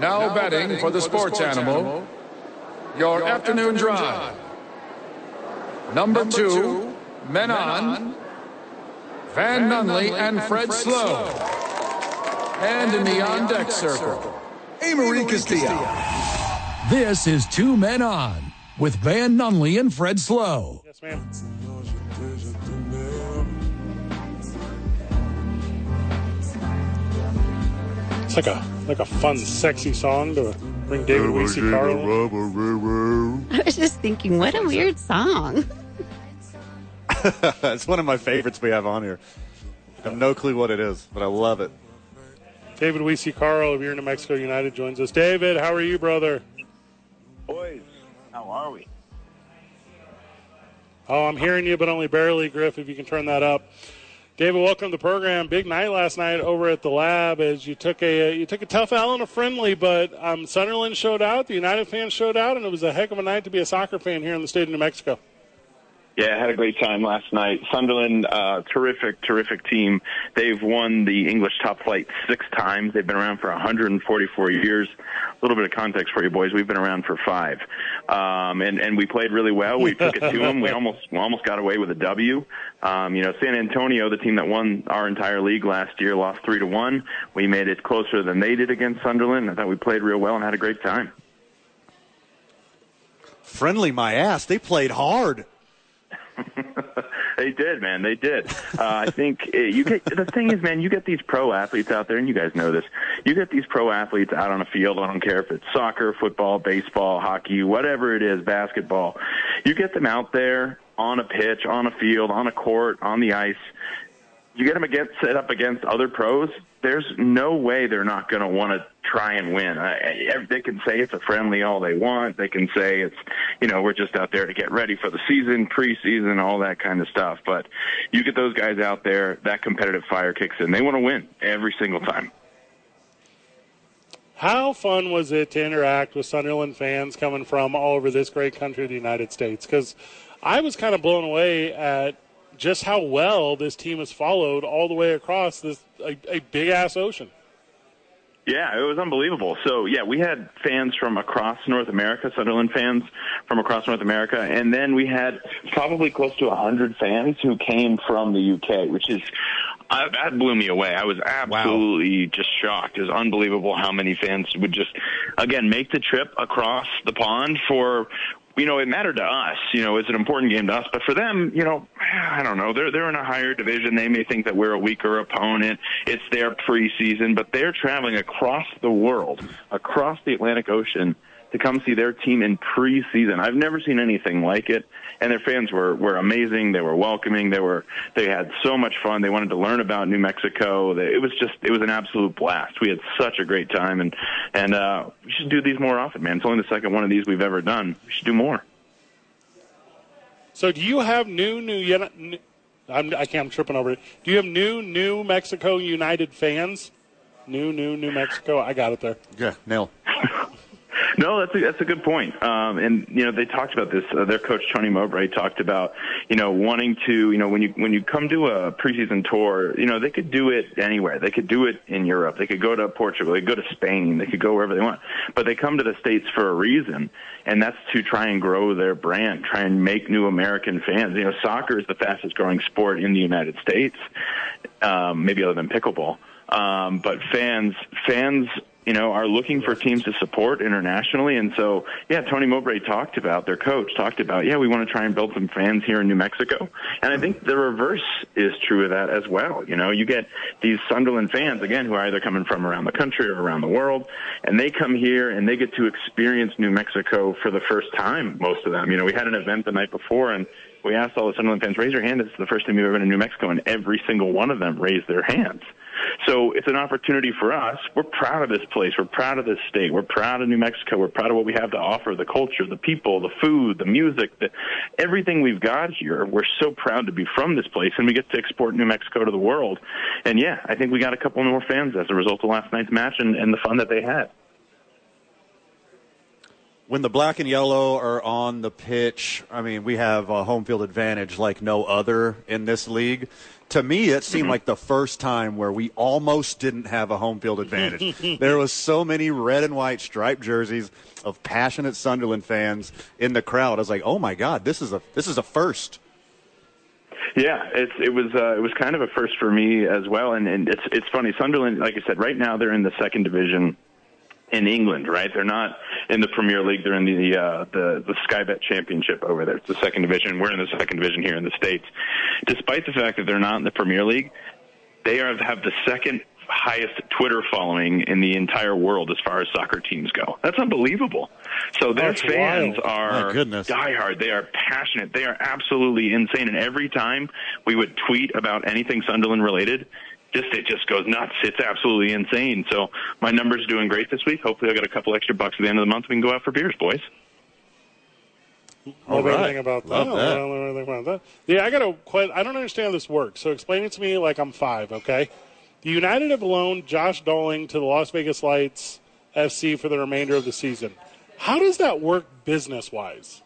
Now betting for the sports animal, your afternoon drive. Number two, men on, Van Nunley and Fred Slow. And in the on deck circle, Amory Castillo. This is Two Men On with Van Nunley and Fred Slow. Yes, ma'am. It's like a like a fun, sexy song to bring David Weesey Carl. I was just thinking, what a weird song. it's one of my favorites we have on here. I have no clue what it is, but I love it. David Weesey Carl of Your New Mexico United joins us. David, how are you, brother? Boys, how are we? Oh, I'm hearing you, but only barely, Griff. If you can turn that up. David, welcome to the program. Big night last night over at the lab as you took a you took a tough L and a friendly, but um, Sunderland showed out, the United fans showed out, and it was a heck of a night to be a soccer fan here in the state of New Mexico. Yeah, I had a great time last night. Sunderland, uh, terrific, terrific team. They've won the English top flight six times. They've been around for 144 years. A little bit of context for you boys. We've been around for five. Um, and, and we played really well. We took it to them. We almost, we almost got away with a W. Um, you know, San Antonio, the team that won our entire league last year, lost three to one. We made it closer than they did against Sunderland. I thought we played real well and had a great time. Friendly, my ass. They played hard. They did, man. They did. Uh, I think uh, you get the thing is, man. You get these pro athletes out there, and you guys know this. You get these pro athletes out on a field. I don't care if it's soccer, football, baseball, hockey, whatever it is, basketball. You get them out there on a pitch, on a field, on a court, on the ice. You get them against set up against other pros. There's no way they're not going to want to try and win. I, they can say it's a friendly all they want. They can say it's, you know, we're just out there to get ready for the season, preseason, all that kind of stuff. But you get those guys out there, that competitive fire kicks in. They want to win every single time. How fun was it to interact with Sunderland fans coming from all over this great country, the United States? Because I was kind of blown away at just how well this team has followed all the way across this a, a big ass ocean. Yeah, it was unbelievable. So yeah, we had fans from across North America, Sunderland fans from across North America, and then we had probably close to a hundred fans who came from the UK, which is uh, that blew me away. I was absolutely wow. just shocked. It was unbelievable how many fans would just again make the trip across the pond for you know, it mattered to us. You know, it's an important game to us, but for them, you know, I don't know. They're they're in a higher division. They may think that we're a weaker opponent. It's their preseason, but they're traveling across the world, across the Atlantic Ocean to come see their team in preseason. I've never seen anything like it. And their fans were, were amazing. They were welcoming. They were, they had so much fun. They wanted to learn about New Mexico. They, It was just, it was an absolute blast. We had such a great time and, and, uh, we should do these more often, man. It's only the second one of these we've ever done. We should do more. So do you have new, new, new I'm, I can't, I'm tripping over it. Do you have new, New Mexico United fans? New, new, New Mexico. I got it there. Yeah, nail. No, that's a, that's a good point. Um, and you know, they talked about this. Uh, their coach Tony Mowbray talked about you know wanting to you know when you when you come to a preseason tour, you know they could do it anywhere. They could do it in Europe. They could go to Portugal. They could go to Spain. They could go wherever they want. But they come to the states for a reason, and that's to try and grow their brand, try and make new American fans. You know, soccer is the fastest growing sport in the United States, um, maybe other than pickleball. Um, but fans, fans you know, are looking for teams to support internationally. And so, yeah, Tony Mowbray talked about, their coach talked about, yeah, we want to try and build some fans here in New Mexico. And I think the reverse is true of that as well. You know, you get these Sunderland fans, again, who are either coming from around the country or around the world, and they come here and they get to experience New Mexico for the first time, most of them. You know, we had an event the night before and we asked all the Sunderland fans, raise your hand. It's the first time you've ever been to New Mexico, and every single one of them raised their hands. So it's an opportunity for us. We're proud of this place. We're proud of this state. We're proud of New Mexico. We're proud of what we have to offer, the culture, the people, the food, the music, the, everything we've got here. We're so proud to be from this place and we get to export New Mexico to the world. And yeah, I think we got a couple more fans as a result of last night's match and, and the fun that they had when the black and yellow are on the pitch, I mean, we have a home field advantage like no other in this league. To me, it seemed like the first time where we almost didn't have a home field advantage. there was so many red and white striped jerseys of passionate Sunderland fans in the crowd. I was like, oh my god, this is a this is a first. Yeah, it's it was uh, it was kind of a first for me as well, and, and it's it's funny. Sunderland, like I said, right now they're in the second division in England, right? They're not in the Premier League. They're in the uh, the the Sky Bet Championship over there. It's the second division. We're in the second division here in the states. Despite the fact that they're not in the Premier League, they are have the second highest Twitter following in the entire world as far as soccer teams go. That's unbelievable. So their That's fans wild. are My goodness. diehard. They are passionate. They are absolutely insane. And every time we would tweet about anything Sunderland related, just it just goes nuts. It's absolutely insane. So my number's doing great this week. Hopefully, I'll get a couple extra bucks at the end of the month. We can go out for beers, boys. All Love right. everything about that. Love that. Love everything about that. Yeah, I got to quite. I don't understand how this works. So explain it to me like I'm five. Okay. The United have loaned Josh Dolling to the Las Vegas Lights FC for the remainder of the season. How does that work business wise?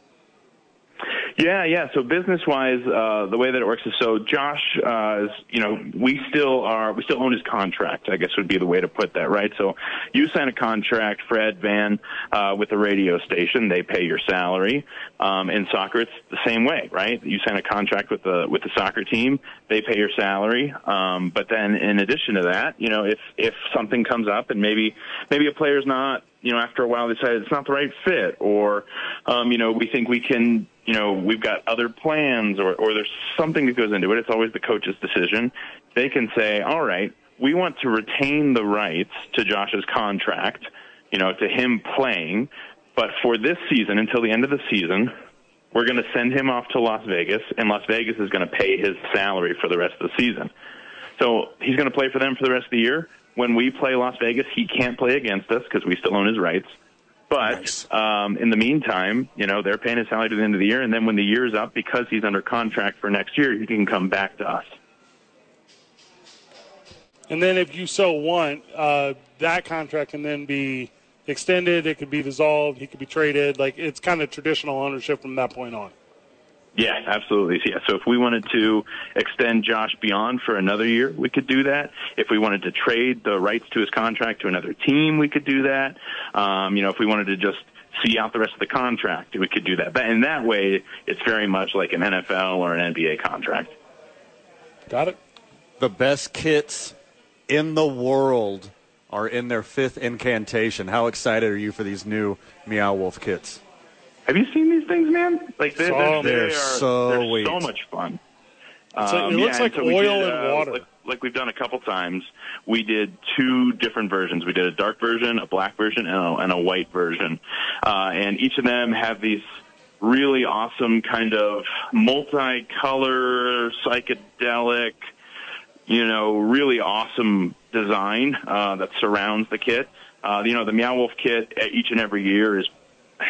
Yeah, yeah. So business wise, uh, the way that it works is so Josh, uh, is, you know, we still are, we still own his contract, I guess would be the way to put that, right? So you sign a contract, Fred Van, uh, with the radio station, they pay your salary. Um, in soccer, it's the same way, right? You sign a contract with the, with the soccer team, they pay your salary. Um, but then in addition to that, you know, if, if something comes up and maybe, maybe a player's not, you know, after a while they decide it's not the right fit or, um, you know, we think we can, you know, we've got other plans or, or there's something that goes into it. It's always the coach's decision. They can say, all right, we want to retain the rights to Josh's contract, you know, to him playing, but for this season, until the end of the season, we're going to send him off to Las Vegas and Las Vegas is going to pay his salary for the rest of the season. So he's going to play for them for the rest of the year. When we play Las Vegas, he can't play against us because we still own his rights. But Nice. um, in the meantime, you know, they're paying his salary to the end of the year, and then when the year's up, because he's under contract for next year, he can come back to us. And then if you so want, uh, that contract can then be extended. It could be dissolved. He could be traded. Like it's kind of traditional ownership from that point on. Yeah, absolutely. Yeah. So if we wanted to extend Josh beyond for another year, we could do that. If we wanted to trade the rights to his contract to another team, we could do that. Um, you know, if we wanted to just see out the rest of the contract, we could do that. But in that way, it's very much like an NFL or an NBA contract. Got it. The best kits in the world are in their fifth incantation. How excited are you for these new Meow Wolf kits? Have you seen these things, man? Like they're, So- they're, They're they are, so they're so much fun. Like- it Um, looks yeah, like so oil did, and uh, water. Like, like we've done a couple times. We did two different versions. We did a dark version, a black version, and a, and a white version. Uh, and each of them have these really awesome kind of multicolor, psychedelic, you know, really awesome design uh, that surrounds the kit. Uh, you know, the Meow Wolf kit each and every year is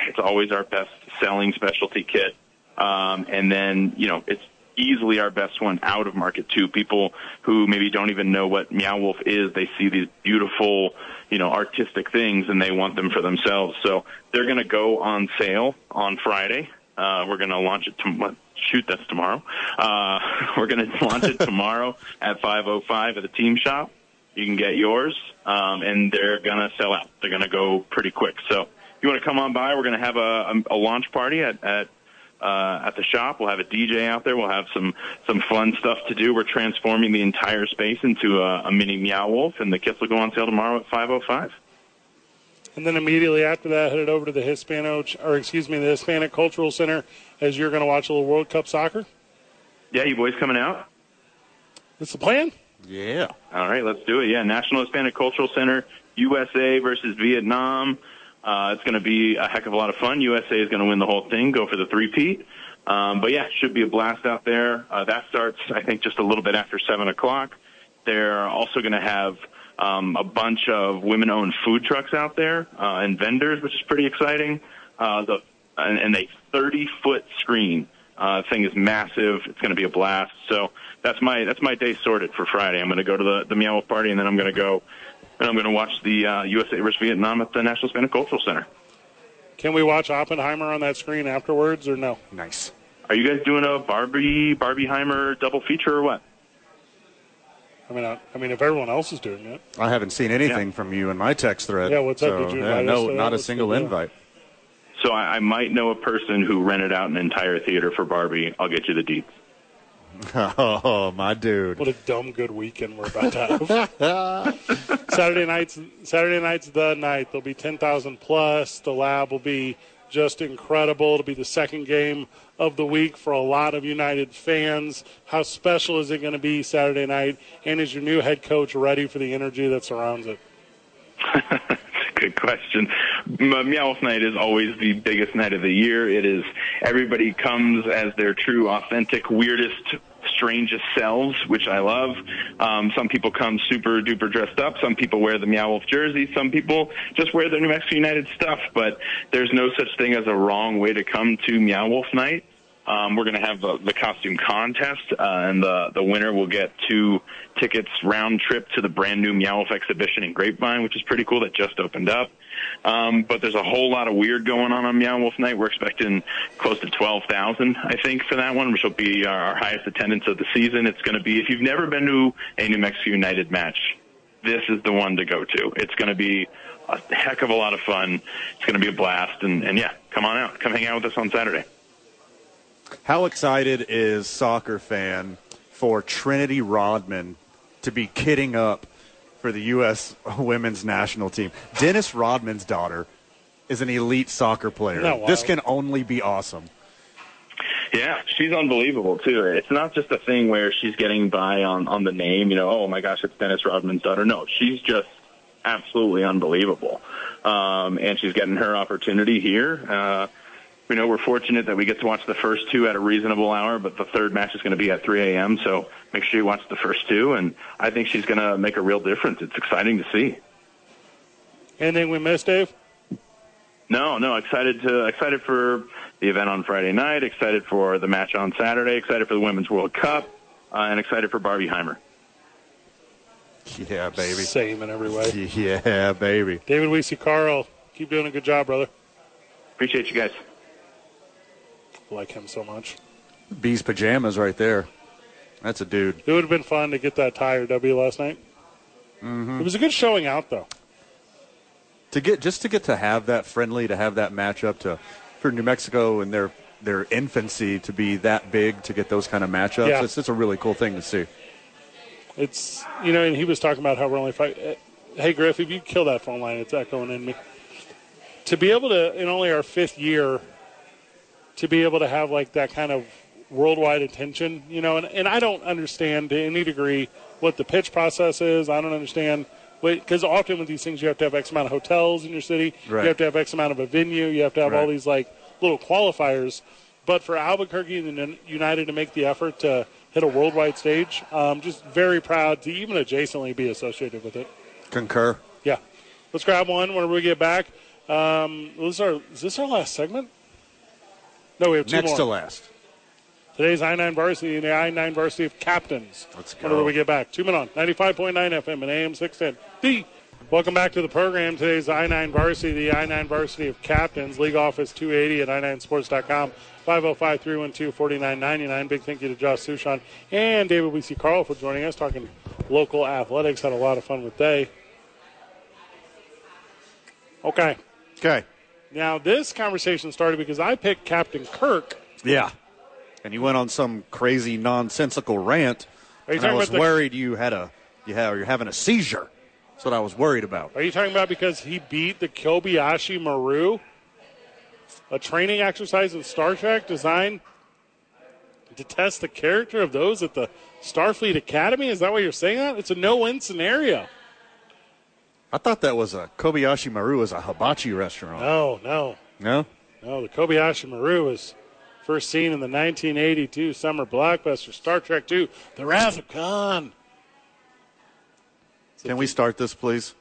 it's always our best selling specialty kit. Um, and then, you know, it's easily our best one out of market too. People who maybe don't even know what Meow Wolf is, they see these beautiful, you know, artistic things and they want them for themselves. So they're going to go on sale on Friday. Uh, we're going to launch it to shoot that's tomorrow. Uh, we're going to launch it tomorrow at 5:05 at the team shop. You can get yours, um, and they're going to sell out. They're going to go pretty quick. So you want to come on by, we're going to have a, a, a launch party at, at uh, at the shop. We'll have a DJ out there. We'll have some some fun stuff to do. We're transforming the entire space into a, a mini Meow Wolf, and the kits will go on sale tomorrow at 5:05. And then immediately after that, headed over to the Hispano, or excuse me, the Hispanic Cultural Center as you're going to watch a little World Cup soccer. Yeah, you boys coming out? That's the plan. Yeah. All right, let's do it. Yeah, National Hispanic Cultural Center, USA versus Vietnam. Uh, it's going to be a heck of a lot of fun. USA is going to win the whole thing, go for the three-peat. Um, but yeah, it should be a blast out there. Uh, that starts, I think, just a little bit after 7 o'clock. They're also going to have um, a bunch of women-owned food trucks out there uh, and vendors, which is pretty exciting. Uh, the and, and a 30-foot screen. Uh, thing is massive. It's going to be a blast. So that's my that's my day sorted for Friday. I'm going to go to the the Meow Wolf party, and then I'm going to go and I'm going to watch the uh, USA versus Vietnam at the National Hispanic Cultural Center. Can we watch Oppenheimer on that screen afterwards, or no? Nice. Are you guys doing a Barbie Barbieheimer double feature or what? I mean, I, I mean, if everyone else is doing it, I haven't seen anything Yeah. from you in my text thread. Yeah, what's up? Did you yeah, invite us no, not a single invite. So I, I might know a person who rented out an entire theater for Barbie. I'll get you the deets. Oh, my dude. what a dumb good weekend we're about to have. Saturday nights, Saturday nights, the night. There'll be ten thousand plus. The lab will be just incredible. It'll be the second game of the week for a lot of United fans. How special is it going to be Saturday night? And is your new head coach ready for the energy that surrounds it? Good question. M- Meow Night is always the biggest night of the year. It is everybody comes as their true, authentic, weirdest, strangest selves, which I love. Um, some people come super duper dressed up. Some people wear the Meow Wolf jersey. Some people just wear their New Mexico United stuff. But there's no such thing as a wrong way to come to Meow Wolf Night. Um, we're going to have the, the costume contest, uh, and the the winner will get two tickets round trip to the brand new Meow Wolf exhibition in Grapevine, which is pretty cool. That just opened up. Um, but there's a whole lot of weird going on on Meow Wolf Night. We're expecting close to 12,000, I think, for that one, which will be our highest attendance of the season. It's going to be, if you've never been to a New Mexico United match, this is the one to go to. It's going to be a heck of a lot of fun. It's going to be a blast. And, and yeah, come on out. Come hang out with us on Saturday. How excited is soccer fan for Trinity Rodman to be kidding up for the U.S. women's national team? Dennis Rodman's daughter is an elite soccer player. Isn't This can only be awesome. Yeah, she's unbelievable too. It's not just a thing where she's getting by on on the name. You know, oh my gosh, it's Dennis Rodman's daughter. No, she's just absolutely unbelievable, um, and she's getting her opportunity here. Uh, you know, we're fortunate that we get to watch the first two at a reasonable hour, but the third match is going to be at 3 a.m. So make sure you watch the first two, and I think she's going to make a real difference. It's exciting to see. Anything we missed, Dave? No, no, excited to excited for the event on Friday night, excited for the match on Saturday, excited for the Women's World Cup, uh, and excited for Barbie Heimer. Yeah, baby. Same in every way. Yeah, baby. David Weesey, Carl, keep doing a good job, brother. Appreciate you guys. Like him so much. Bees pajamas right there. That's a dude. It would have been fun to get that or W last night. Mm-hmm. It was a good showing out, though. To get just to get to have that friendly, to have that matchup, to for New Mexico and their their infancy to be that big to get those kind of matchups. Yeah. It's, it's a really cool thing to see. It's you know, and he was talking about how we're only five. eh, Hey Griff, if you kill that phone line, it's echoing in me. To be able to, in only our fifth year, to be able to have like that kind of worldwide attention, you know, and, and I don't understand to any degree what the pitch process is. I don't understand because often with these things you have to have X amount of hotels in your city. Right. You have to have X amount of a venue. You have to have all these like little qualifiers. But for Albuquerque and United to make the effort to hit a worldwide stage, um, just very proud to even adjacently be associated with it. Concur. Yeah. Let's grab one whenever we get back. Um, this is, our, is this our last segment? No, we have two Next more. to last. Today's I 9 varsity and the I 9 varsity of captains. Let's go. Whenever we get back. Two men on 95.9 FM and AM 610. The Welcome back to the program. Today's I 9 varsity, the I 9 varsity of captains. League office 280 at i9sports.com. 505 312 4999. Big thank you to Josh Sushan and David Weesey Carl for joining us, talking local athletics. Had a lot of fun with they. Okay. Okay. Now, this conversation started because I picked Captain Kirk. Yeah. And you went on some crazy nonsensical rant. Are you I was about the- worried you had a you have you're having a seizure. That's what I was worried about. Are you talking about because he beat the Kobayashi Maru? A training exercise in Star Trek designed to test the character of those at the Starfleet Academy? Is that what you're saying? That it's a no-win scenario. I thought that was a Kobayashi Maru was a hibachi restaurant. No, no, No? no. The Kobayashi Maru was first seen in the 1982 summer blockbuster Star Trek II: The Wrath of Khan. Can we start this, please?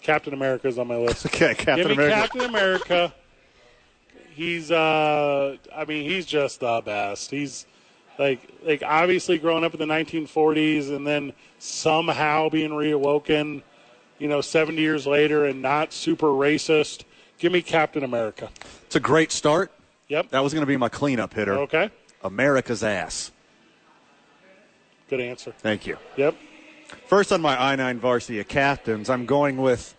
Captain America is on my list. Okay, Captain America. Captain America. He's uh I mean, he's just the best. He's like like obviously growing up in the 1940s and then somehow being reawoken, you know, 70 years later and not super racist. Give me Captain America. It's a great start. Yep. That was going to be my cleanup hitter. Okay. America's ass. Good answer. Thank you. Yep. First on my I 9 varsity of captains, I'm going with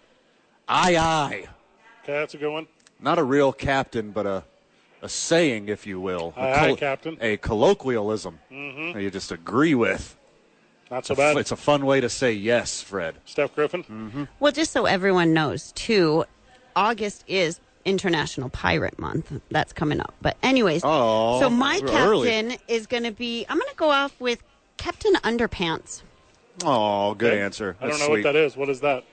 aye aye. Okay, that's a good one. Not a real captain, but a, a saying, if you will. A aye, Captain. A colloquialism mm-hmm. that you just agree with. Not so It's a f- bad. It's a fun way to say yes, Fred. Steph Griffin. Mm-hmm. Well, just so everyone knows, too, August is International Pirate Month. That's coming up. But, anyways, Oh, so my we're early. captain is going to be, I'm going to go off with Captain Underpants. Oh, good Okay. answer. I don't know sweet. what that is. What is that?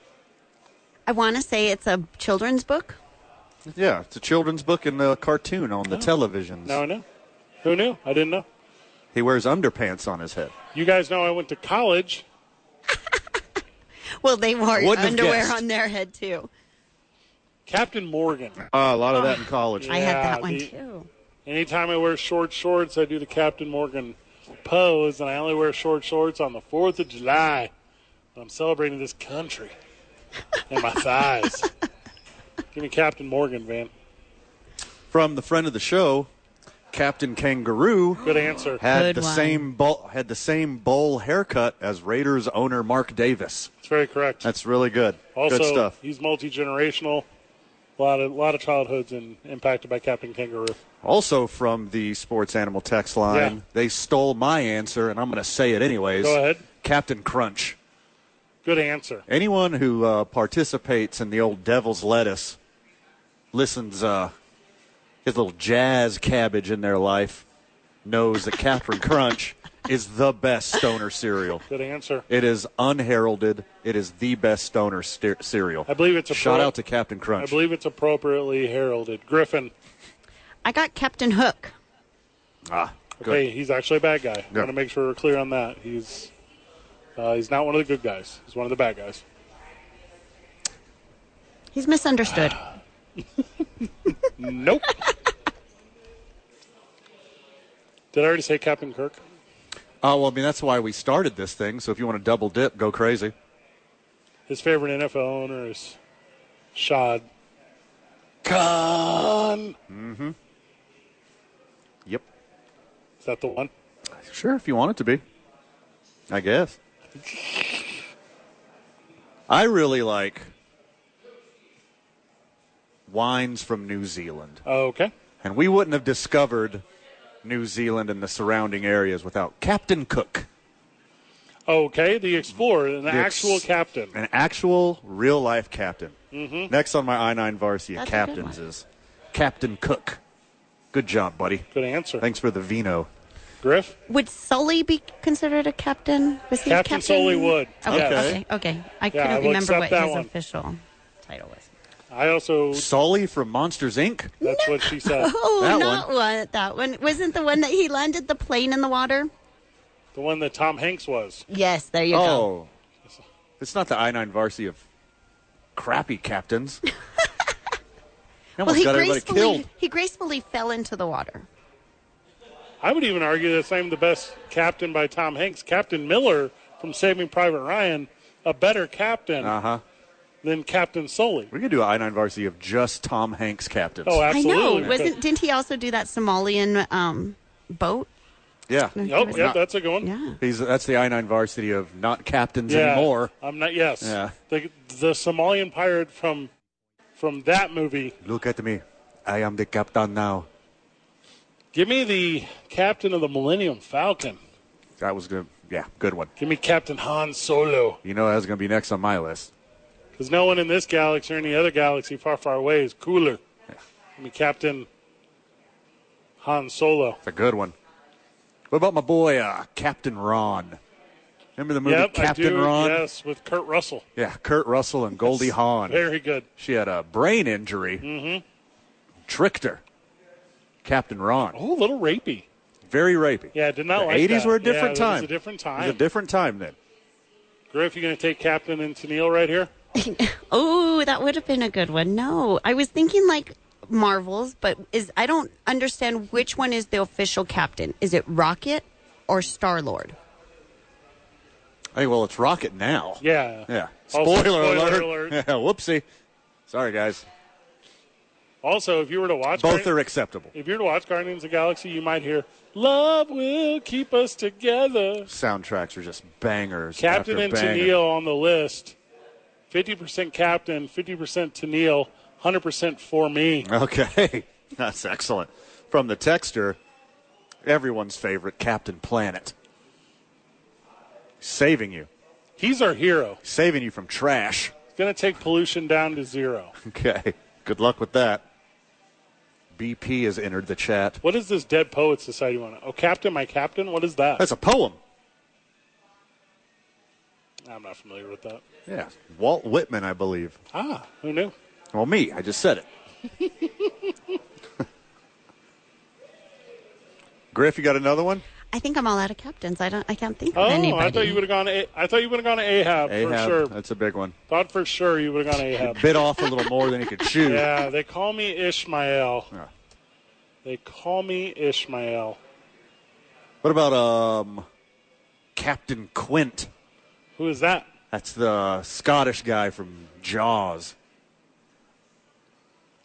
I want to say it's a children's book. Yeah, it's a children's book and a cartoon on Oh. the televisions. Now I know. Who knew? I didn't know. He wears underpants on his head. You guys know I went to college. Well, they wore underwear guessed. on their head, too. Captain Morgan. Uh, a lot of that in college. I had that one, the- too. Anytime I wear short shorts, I do the Captain Morgan pose, and I only wear short shorts on the 4th of July. When I'm celebrating this country and my thighs. Give me Captain Morgan, Van. From the friend of the show, Captain Kangaroo Good answer. had Good the one. same bowl, had the same bowl haircut as Raiders owner Mark Davis. It's very correct. That's really good. also, good stuff. he's multi generational. A lot of lot of childhoods and impacted by Captain Kangaroo. Also from the Sports Animal text line, Yeah. they stole my answer, and I'm going to say it anyways. Go ahead. Captain Crunch. Good answer. Anyone who uh, participates in the old Devil's Lettuce listens, uh, his little jazz cabbage in their life, knows that Captain Crunch is the best stoner cereal. Good answer. It is unheralded. It is the best stoner ster- cereal. I believe it's a Shout pro- out to Captain Crunch. I believe it's appropriately heralded. Griffin. I got Captain Hook. ah, good. Okay, he's actually a bad guy. I Yeah. want to make sure we're clear on that. He's uh, he's not one of the good guys. He's one of the bad guys. He's misunderstood. Nope. Did I already say Captain Kirk? Oh, well, I mean, that's why we started this thing. So if you want to double dip, go crazy. His favorite NFL owner is Shad Khan. Mm hmm. Yep. Is that the one? Sure, if you want it to be. I guess. I really like wines from New Zealand. Okay. And we wouldn't have discovered New Zealand and the surrounding areas without Captain Cook, Okay, the explorer, an The ex- actual captain. an actual real life captain. Mm-hmm. Next on my I 9 varsity That's captains is Captain Cook. Good job, buddy. Good answer. Thanks for the vino. Griff? Would Sully be considered a captain? Was he a Captain Sully would. Okay, Yes. okay, okay. I Yeah, couldn't will remember what his one. official title was. I also, Sully from Monsters Inc. that's what she said. Oh, That not one. That one wasn't the one that he landed the plane in the water. The one that Tom Hanks was. Yes, there you go. Oh. It's not the I 9 varsity of crappy captains. Well, he got gracefully killed. he gracefully fell into the water. I would even argue that I'm the best captain by Tom Hanks. Captain Miller from Saving Private Ryan, a better captain Uh huh. Than Captain Sully. We could do an I 9 varsity of just Tom Hanks captains. Oh, absolutely. I know. Wasn't didn't he also do that Somalian um, boat? yeah. Oh, yeah, that's a good one. Yeah. He's, that's the I 9 varsity of not captains Yeah, anymore. I'm not. Yes. Yeah. The the Somalian pirate from from that movie. Look at me. I am the captain now. Give me the captain of the Millennium Falcon. That was good. Yeah, good one. Give me Captain Han Solo. You know that's going to be next on my list. Because no one in this galaxy or any other galaxy far, far away is cooler. I mean, Captain Han Solo. It's a good one. What about my boy, uh, Captain Ron? Remember the movie yep, Captain do. Ron? Yes, with Kurt Russell. Yeah, Kurt Russell and Goldie Hawn. Very good. She had a brain injury. Mm-hmm. Tricked her. Captain Ron. Oh, a little rapey. Very rapey. Yeah, I did not the like 80s that. were a different yeah, time. It was a different It was time. a different time then. Griff, you going to take Captain and Tennille right here? Oh, that would have been a good one. No, I was thinking like Marvels, but is I don't understand which one is the official captain. Is it Rocket or Star Lord? Hey, well, it's Rocket now. Yeah. Yeah. Also, Spoiler, spoiler alert. alert. Yeah, whoopsie. Sorry, guys. Also, if you were to watch Both Guardi- are acceptable. if you were to watch Guardians of the Galaxy, you might hear "Love will keep us together." Soundtracks are just bangers. Captain after and banger. Tennille on the list. Fifty percent Captain, fifty percent Tennille, hundred percent for me. Okay, that's excellent. From the texter, everyone's favorite, Captain Planet. Saving you. He's our hero. Saving you from trash. He's going to take pollution down to zero. Okay, good luck with that. BP has entered the chat. What is this Dead Poets Society one? Oh, Captain, my Captain. What is that? That's a poem. I'm not familiar with that. Yeah, Walt Whitman, I believe. Ah, who knew? Well, me, I just said it. Griff, you got another one? I think I'm all out of captains. I don't. I can't think of Oh, anybody. I thought you would have gone. A- I thought you would have gone to Ahab, for sure. that's a big one. Thought for sure you would have gone to Ahab. Bit off a little more than he could chew. yeah, they call me Ishmael. Yeah. They call me Ishmael. What about um, Captain Quint? Who is that? That's the Scottish guy from Jaws.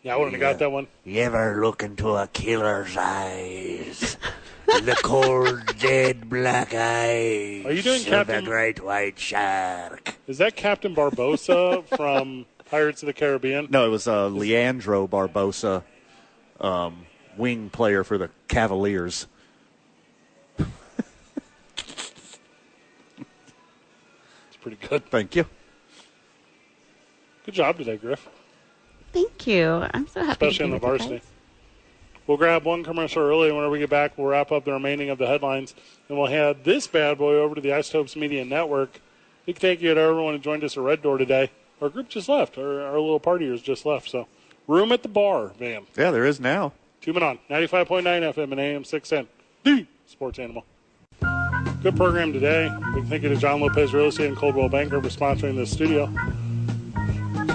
Yeah, I wouldn't have got that one. You ever look into a killer's eyes? the cold, dead black eyes. Are you doing of Captain- the great white shark? Is that Captain Barbossa from Pirates of the Caribbean? No, it was uh, Leandro Barbosa, um, wing player for the Cavaliers. Pretty good. Thank you. Good job today, Griff. Thank you. I'm so happy. Especially to in the varsity. We'll grab one commercial early, and whenever we get back, we'll wrap up the remaining of the headlines, and we'll head this bad boy over to the Isotopes Media Network. Big thank you to everyone who joined us at Red Door today. Our group just left. Our, our little partiers just left. So, room at the bar, man. Yeah, there is now. Two men on 95.9 FM and AM 610. The Sports Animal. Good program today. Big thank you to John Lopez Real Estate and Coldwell Banker for sponsoring this studio.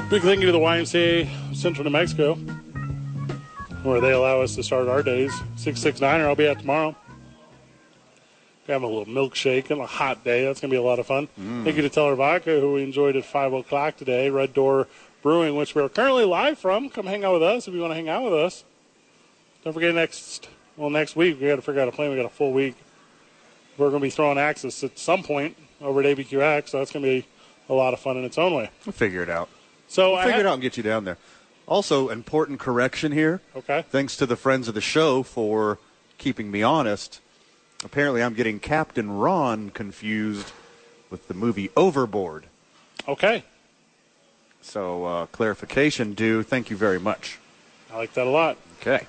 Big thank you to the YMCA Central New Mexico, where they allow us to start our days. 66 Diner, I'll be at tomorrow. Have a little milkshake and a hot day. That's going to be a lot of fun. Mm. Thank you to Teller Vodka, who we enjoyed at 5 o'clock today. Red Door Brewing, which we're currently live from. Come hang out with us if you want to hang out with us. Don't forget next, well, next week, we got to figure out a plan. We got a full week. We're going to be throwing Axis at some point over at ABQX, so that's going to be a lot of fun in its own way. We'll figure it out. So I Figure had- it out and get you down there. Also, important correction here. Okay. Thanks to the friends of the show for keeping me honest. Apparently, I'm getting Captain Ron confused with the movie Overboard. Okay. So, uh, clarification due. Thank you very much. I like that a lot. Okay.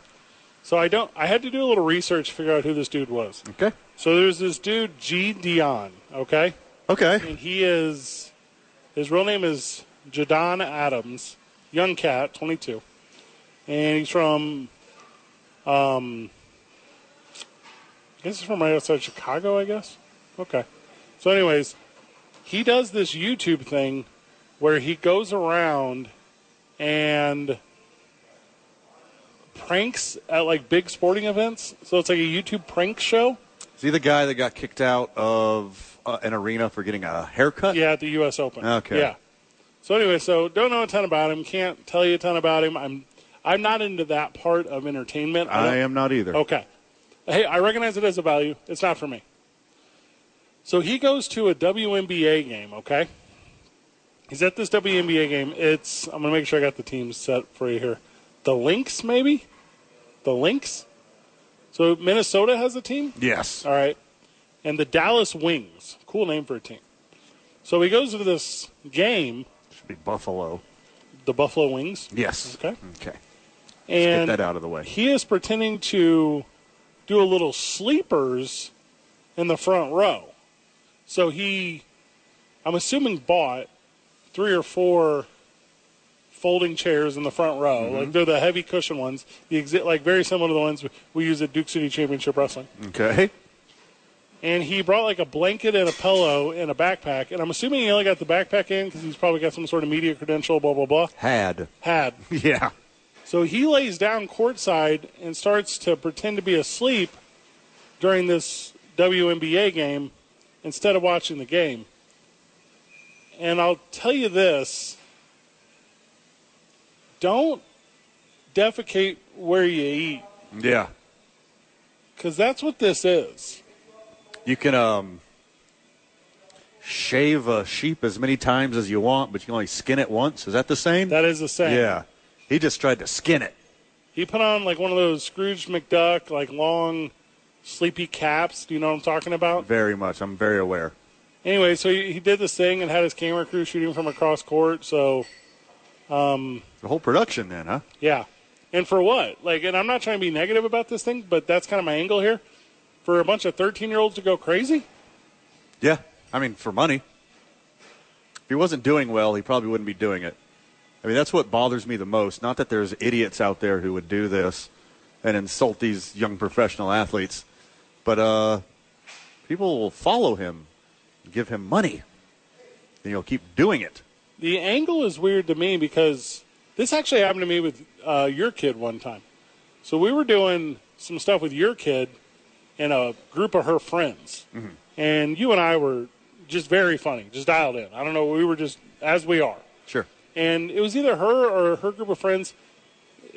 So I don't. I had to do a little research to figure out who this dude was. Okay. So there's this dude JiDion. Okay, Okay. and he is his real name is Jidion Adams, young cat, 22, and he's from um. I guess he's from right outside Chicago. I guess. Okay. So, anyways, he does this YouTube thing where he goes around and pranks at like big sporting events. So it's like a YouTube prank show. Is he the guy that got kicked out of uh, an arena for getting a haircut? Yeah, at the U.S. Open. Okay. Yeah. So anyway, so don't know a ton about him. Can't tell you a ton about him. I'm I'm not into that part of entertainment. I don't- am not either. Okay. Hey, I recognize it as a value. It's not for me. So he goes to a WNBA game, okay? He's at this WNBA game. It's I'm going to make sure I got the teams set for you here. The Lynx maybe? The Lynx? So Minnesota has a team? Yes. All right. And the Dallas Wings. Cool name for a team. So he goes to this game, Should be Buffalo. the Buffalo Wings. Yes. Okay. Okay. And Get that out of the way. he is pretending to do a little sleepers in the front row. So he, I'm assuming, bought three or four folding chairs in the front row. Mm-hmm. Like they're the heavy cushion ones, the exi- like very similar to the ones we use at Duke City Championship Wrestling. Okay. And he brought like a blanket and a pillow and a backpack. And I'm assuming he only got the backpack in because he's probably got some sort of media credential. Blah blah blah. Had. Had. Yeah. So he lays down courtside and starts to pretend to be asleep during this WNBA game instead of watching the game. And I'll tell you this don't defecate where you eat Yeah. because that's what this is. You can um, shave a sheep as many times as you want, but you can only skin it once. Is that the same? That is the same. yeah. He just tried to skin it. He put on like one of those Scrooge McDuck, like long, sleepy caps. Do you know what I'm talking about? Very much. I'm very aware. Anyway, so he, he did this thing and had his camera crew shooting from across court. So The whole production, then, huh? yeah, and for what? Like, and I'm not trying to be negative about this thing, but that's kind of my angle here. For a bunch of 13 year olds to go crazy. Yeah. I mean, for money. If he wasn't doing well, he probably wouldn't be doing it. I mean, that's what bothers me the most. Not that there's idiots out there who would do this and insult these young professional athletes, but uh, people will follow him, give him money, and he'll keep doing it. The angle is weird to me because this actually happened to me with uh, your kid one time. So we were doing some stuff with your kid and a group of her friends, and you and I were just very funny, just dialed in. I don't know, we were just as we are. Sure. and it was either her or her group of friends,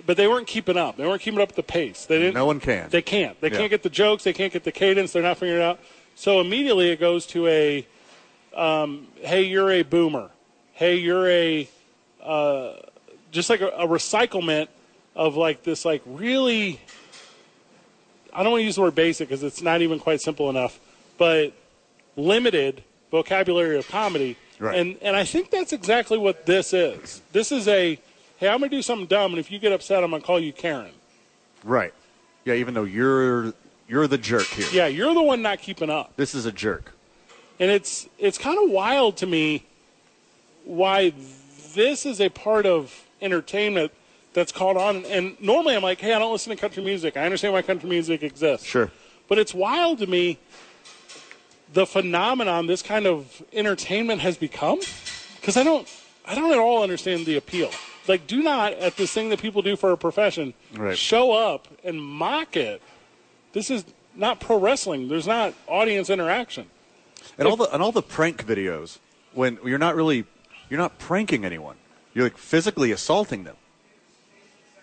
but they weren't keeping up. They weren't keeping up with the pace. They didn't. No one can. They can't. They Yeah. can't get the jokes. They can't get the cadence. They're not figuring it out. So immediately it goes to a, um, hey, you're a boomer. Hey, you're a, uh, just like a, a recyclement of like this like really. I don't want to use the word basic because it's not even quite simple enough, but limited vocabulary of comedy. Right. And and I think that's exactly what this is. This is a hey, I'm gonna do something dumb, and if you get upset, I'm gonna call you Karen. Right. Yeah, even though you're you're the jerk here. Yeah, you're the one not keeping up, This is a jerk. and it's it's kind of wild to me why this is a part of entertainment that's caught on. And normally I'm like, hey, I don't listen to country music. I understand why country music exists. Sure. But it's wild to me the phenomenon this kind of entertainment has become because I don't I don't at all understand the appeal. Like, do not at this thing that people do for a profession Right. show up and mock it. This is not pro wrestling. There's not audience interaction. And all the and all the prank videos when you're not really you're not pranking anyone. You're like physically assaulting them.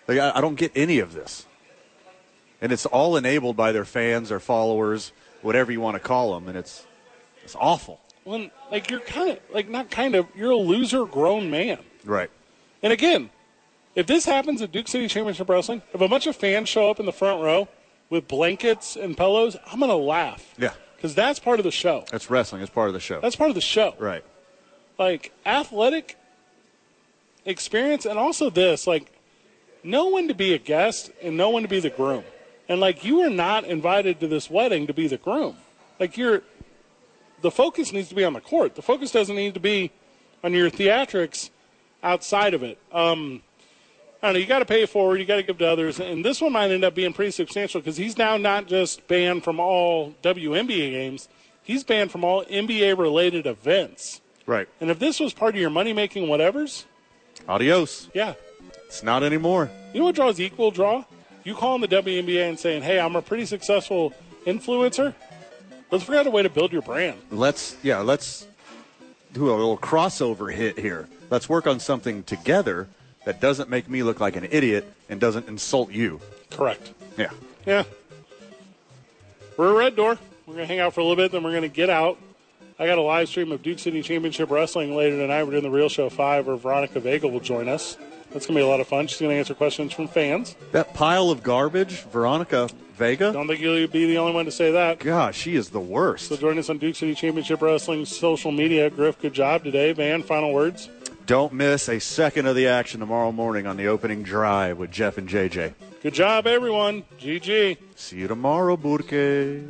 Like I, I don't get any of this. And it's all enabled by their fans, their followers, whatever you want to call them, and it's it's awful. When like you're kind of like not kind of you're a loser grown man. Right. And again, if this happens at Duke City Championship Wrestling, if a bunch of fans show up in the front row with blankets and pillows, I'm going to laugh. Yeah. Because that's part of the show. That's wrestling. It's part of the show. That's part of the show. right. Like athletic experience and also this, like know when to be a guest and know when to be the groom. And like you are not invited to this wedding to be the groom. Like you're the focus needs to be on the court. The focus doesn't need to be on your theatrics outside of it. Um, I don't know. You got to pay it forward. You got to give to others, and this one might end up being pretty substantial because he's now not just banned from all WNBA games. He's banned from all NBA related events. Right. And if this was part of your money making whatevers, Adios. yeah. It's not anymore. You know what draws equal draw? You calling the WNBA and saying, "Hey, I'm a pretty successful influencer." Let's figure out a way to build your brand. Let's yeah, let's do a little crossover hit here. Let's work on something together that doesn't make me look like an idiot and doesn't insult you. Correct. Yeah. Yeah. We're at Red Door. We're going to hang out for a little bit, then we're going to get out. I got a live stream of Duke City Championship Wrestling later tonight. We're doing the Real Show 5 where Veronica Vega will join us. That's going to be a lot of fun. She's going to answer questions from fans. That pile of garbage, Veronica Vega. Don't think you'll be the only one to say that. God, she is the worst. So join us on Duke City Championship Wrestling's social media. Griff, good job today. Van, final words. Don't miss a second of the action tomorrow morning on the opening drive with Jeff and JJ. Good job, everyone. GG. See you tomorrow, Burke.